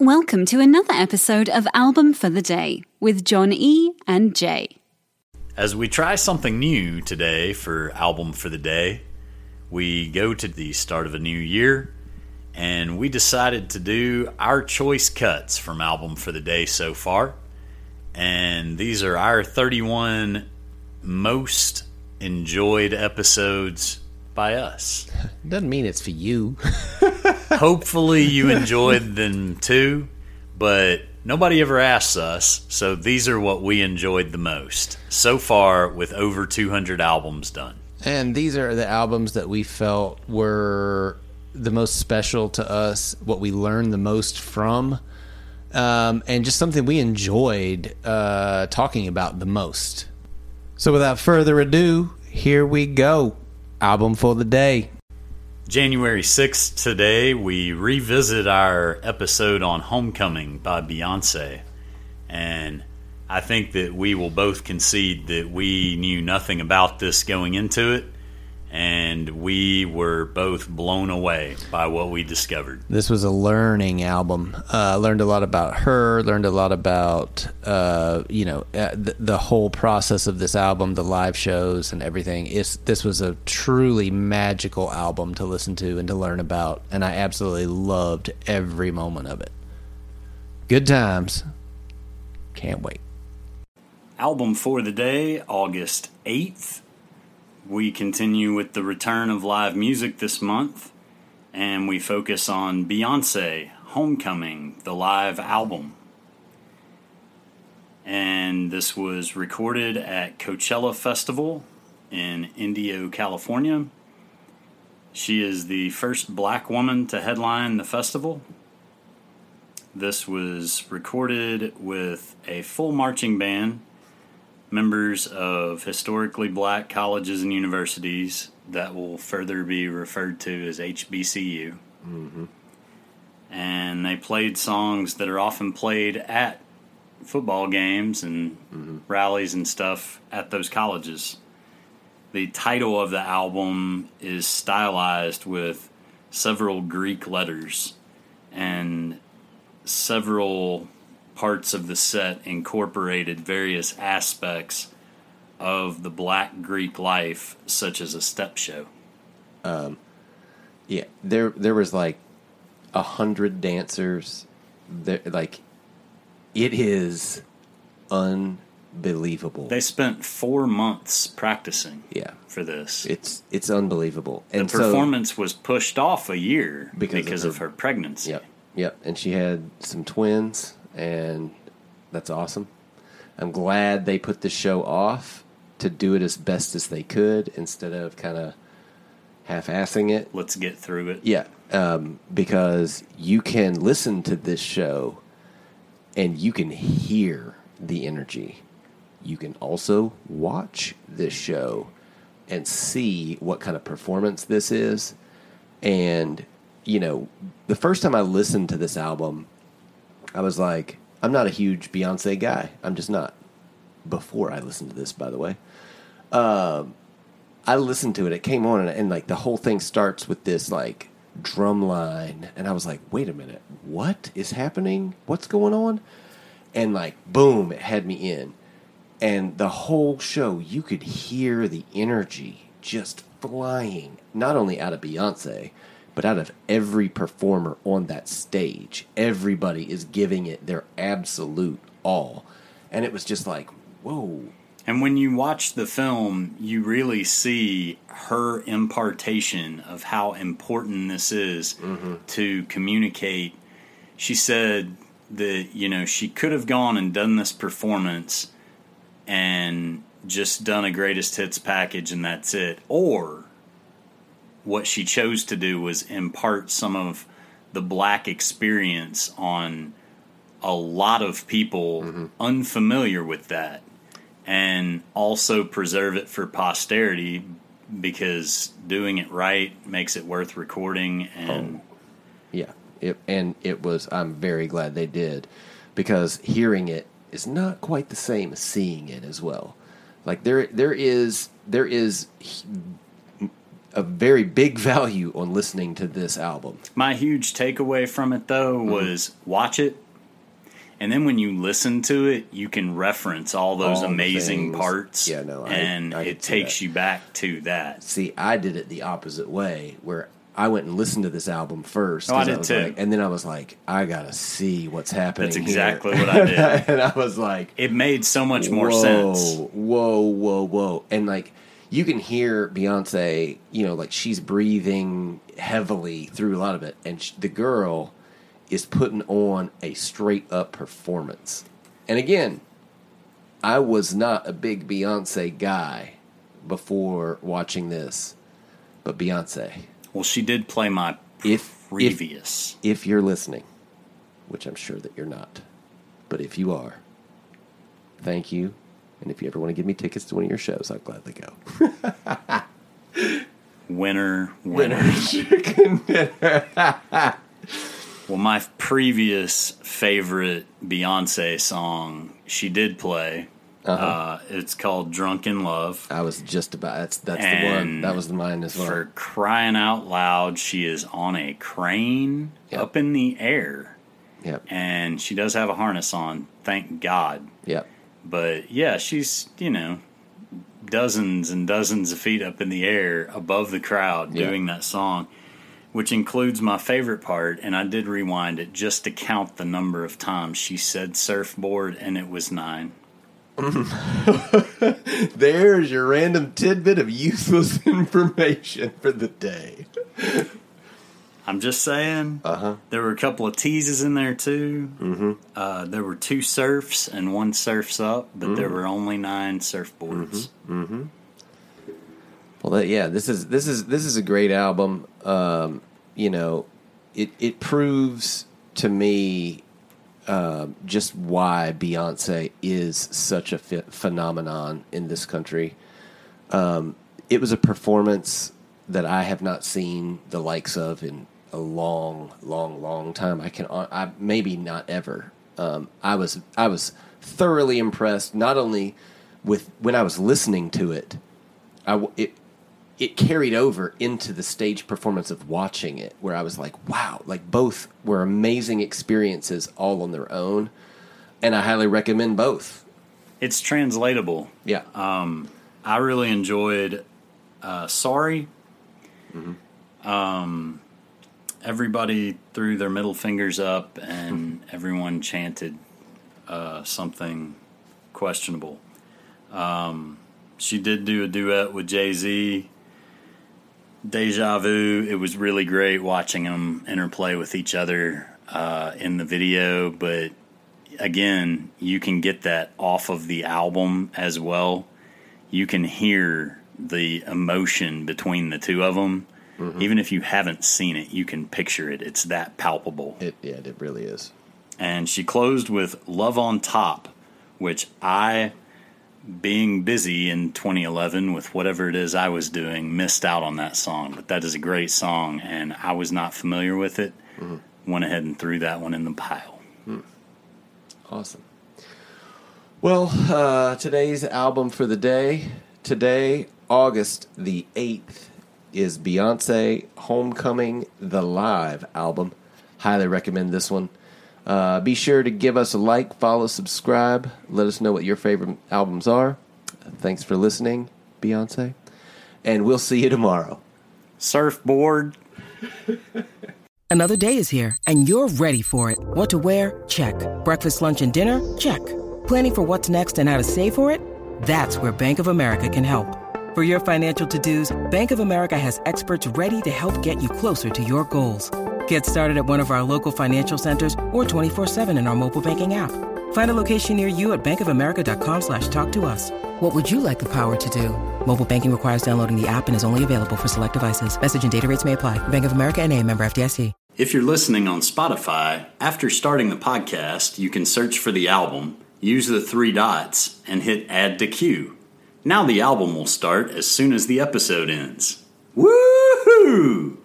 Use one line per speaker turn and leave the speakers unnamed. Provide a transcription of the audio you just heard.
Welcome to another episode of Album for the Day with John E. and Jay.
As we try something new today for Album for the Day, we go to the start of a new year and we decided to do our choice cuts from Album for the Day so far. And these are our 31 most enjoyed episodes by us.
Doesn't mean it's for you.
Hopefully, you enjoyed them too, but nobody ever asks us, so these are what we enjoyed the most so far with over 200 albums done.
and these are the albums that we felt were the most special to us, what we learned the most from, um, and just something we enjoyed uh, talking about the most. So, without further ado, here we go. Album for the day.
January 6th today, we revisit our episode on Homecoming by Beyonce. And I think that we will both concede that we knew nothing about this going into it. And we were both blown away by what we discovered.
This was a learning album. Uh, learned a lot about her. Learned a lot about uh, you know uh, the, the whole process of this album, the live shows and everything. It's, this was a truly magical album to listen to and to learn about, and I absolutely loved every moment of it. Good times. Can't wait.
Album for the day, August 8th. We continue with the return of live music this month, and we focus on Beyonce Homecoming, the live album. And this was recorded at Coachella Festival in Indio, California. She is the first black woman to headline the festival. This was recorded with a full marching band members of historically black colleges and universities that will further be referred to as HBCU. And they played songs that are often played at football games and rallies and stuff at those colleges. The title of the album is stylized with several Greek letters and several parts of the set incorporated various aspects of the black Greek life, such as a step show.
Um, yeah, there there was like a hundred dancers. There, like, it is unbelievable.
They spent four months practicing
yeah,
for this.
it's it's unbelievable.
the
And so,
performance was pushed off a year
Because
because,
of
of,
her-
her pregnancy.
yep, yep. And she had some twins, and that's awesome. I'm glad they put the show off to do it as best as they could instead of kind of half-assing it.
Let's get through it.
Yeah, um, because you can listen to this show and you can hear the energy. You can also watch this show and see what kind of performance this is. And, you know, the first time I listened to this album, I was like, I'm not a huge Beyonce guy. I'm just not. Before I listened to this, by the way. Um, I listened to it. It came on, and, and like the whole thing starts with this like drum line, and I was like, "Wait a minute, what is happening? What's going on?" And like, boom, it had me in, and the whole show, you could hear the energy just flying, not only out of Beyonce, but out of every performer on that stage. Everybody is giving it their absolute all, and it was just like, whoa.
And when you watch the film, you really see her impartation of how important this is mm-hmm. to communicate. She said that, you know, she could have gone and done this performance and just done a greatest hits package and that's it. Or what she chose to do was impart some of the black experience on a lot of people mm-hmm. unfamiliar with that and also preserve it for posterity because doing it right makes it worth recording and oh,
Yeah, it, and it was. I'm very glad they did because hearing it is not quite the same as seeing it as well. Like there, there is there is a very big value on listening to this album.
My huge takeaway from it, though,
Mm-hmm.
was watch it. And then when you listen to it, you can reference all those
All
amazing
things.
parts.
Yeah, no, I-
and
I
it takes you back to that.
See, I did it the opposite way, where I went and listened to this album first.
Oh, I did
was
too.
like- and then I was like, I gotta see what's happening.
That's
here.
exactly what I did.
and I was like,
It made so much more
whoa,
sense.
Whoa, whoa, whoa. And like you can hear Beyonce, you know, like she's breathing heavily through a lot of it. And sh- the girl is putting on a straight up performance. And again, I was not a big Beyonce guy before watching this, but Beyonce,
Well, she did play my
if if
previous.
if you're listening, which I'm sure that you're not, but if you are, thank you. And if you ever want to give me tickets to one of your shows, I'll gladly go.
winner, winner. Chicken dinner. well, my previous favorite Beyonce song, she did play.
Uh-huh.
uh it's called "Drunk in Love."
I was just about that's that's the one. That was mine as well.
For crying out loud, she is on a crane
Yep.
up in the air,
Yep.
and she does have a harness on. Thank God.
Yep.
But yeah, she's you know dozens and dozens of feet up in the air above the crowd
Yeah.
doing that song, which includes my favorite part. And I did rewind it just to count the number of times she said surfboard, and it was nine.
There's your random tidbit of useless information for the day.
I'm just saying.
Uh huh.
There were a couple of teases in there too. Mm-hmm. Uh, there were two surfs and one surfs up, but there were only nine surfboards.
Well, that, yeah, this is this is this is a great album. Um, you know, it it proves to me uh, just why Beyonce is such a ph- phenomenon in this country. Um, it was a performance that I have not seen the likes of in a long, long, long time. I can, I maybe not ever. Um, I was, I was thoroughly impressed not only with when I was listening to it, I it it carried over into the stage performance of watching it, where I was like, wow, like both were amazing experiences all on their own, and I highly recommend both.
It's translatable.
Yeah, Um,
I really enjoyed uh, Sorry. Um, everybody threw their middle fingers up and everyone chanted uh, something questionable. Um, she did do a duet with Jay Z. Deja Vu. It was really great watching them interplay with each other uh, in the video, but again, you can get that off of the album as well. You can hear the emotion between the two of them. Mm-hmm. Even if you haven't seen it, you can picture it. It's that palpable.
it yeah, it really is.
And she closed with Love on Top, which I, being busy in 2011 with whatever it is I was doing, missed out on that song. But that is a great song, and I was not familiar with it. Mm-hmm. Went ahead and threw that one in the pile. Hmm.
Awesome. Well, uh, today's album for the day, today, August the 8th, is Beyonce Homecoming, the live album. Highly recommend this one. Uh, be sure to give us a like, follow, subscribe. Let us know what your favorite albums are. Thanks for listening, Beyonce. And we'll see you tomorrow.
Surfboard.
Another day is here, and you're ready for it. What to wear? Check. Breakfast, lunch, and dinner? Check. Planning for what's next and how to save for it? That's where Bank of America can help. For your financial to-dos, Bank of America has experts ready to help get you closer to your goals. Get started at one of our local financial centers or 24-7 in our mobile banking app. Find a location near you at bankofamerica.com slash talk to us. What would you like the power to do? Mobile banking requires downloading the app and is only available for select devices. Message and data rates may apply. Bank of America and a member FDIC.
If you're listening on Spotify, after starting the podcast, you can search for the album, use the three dots, and hit add to queue. Now the album will start as soon as the episode ends. Woohoo!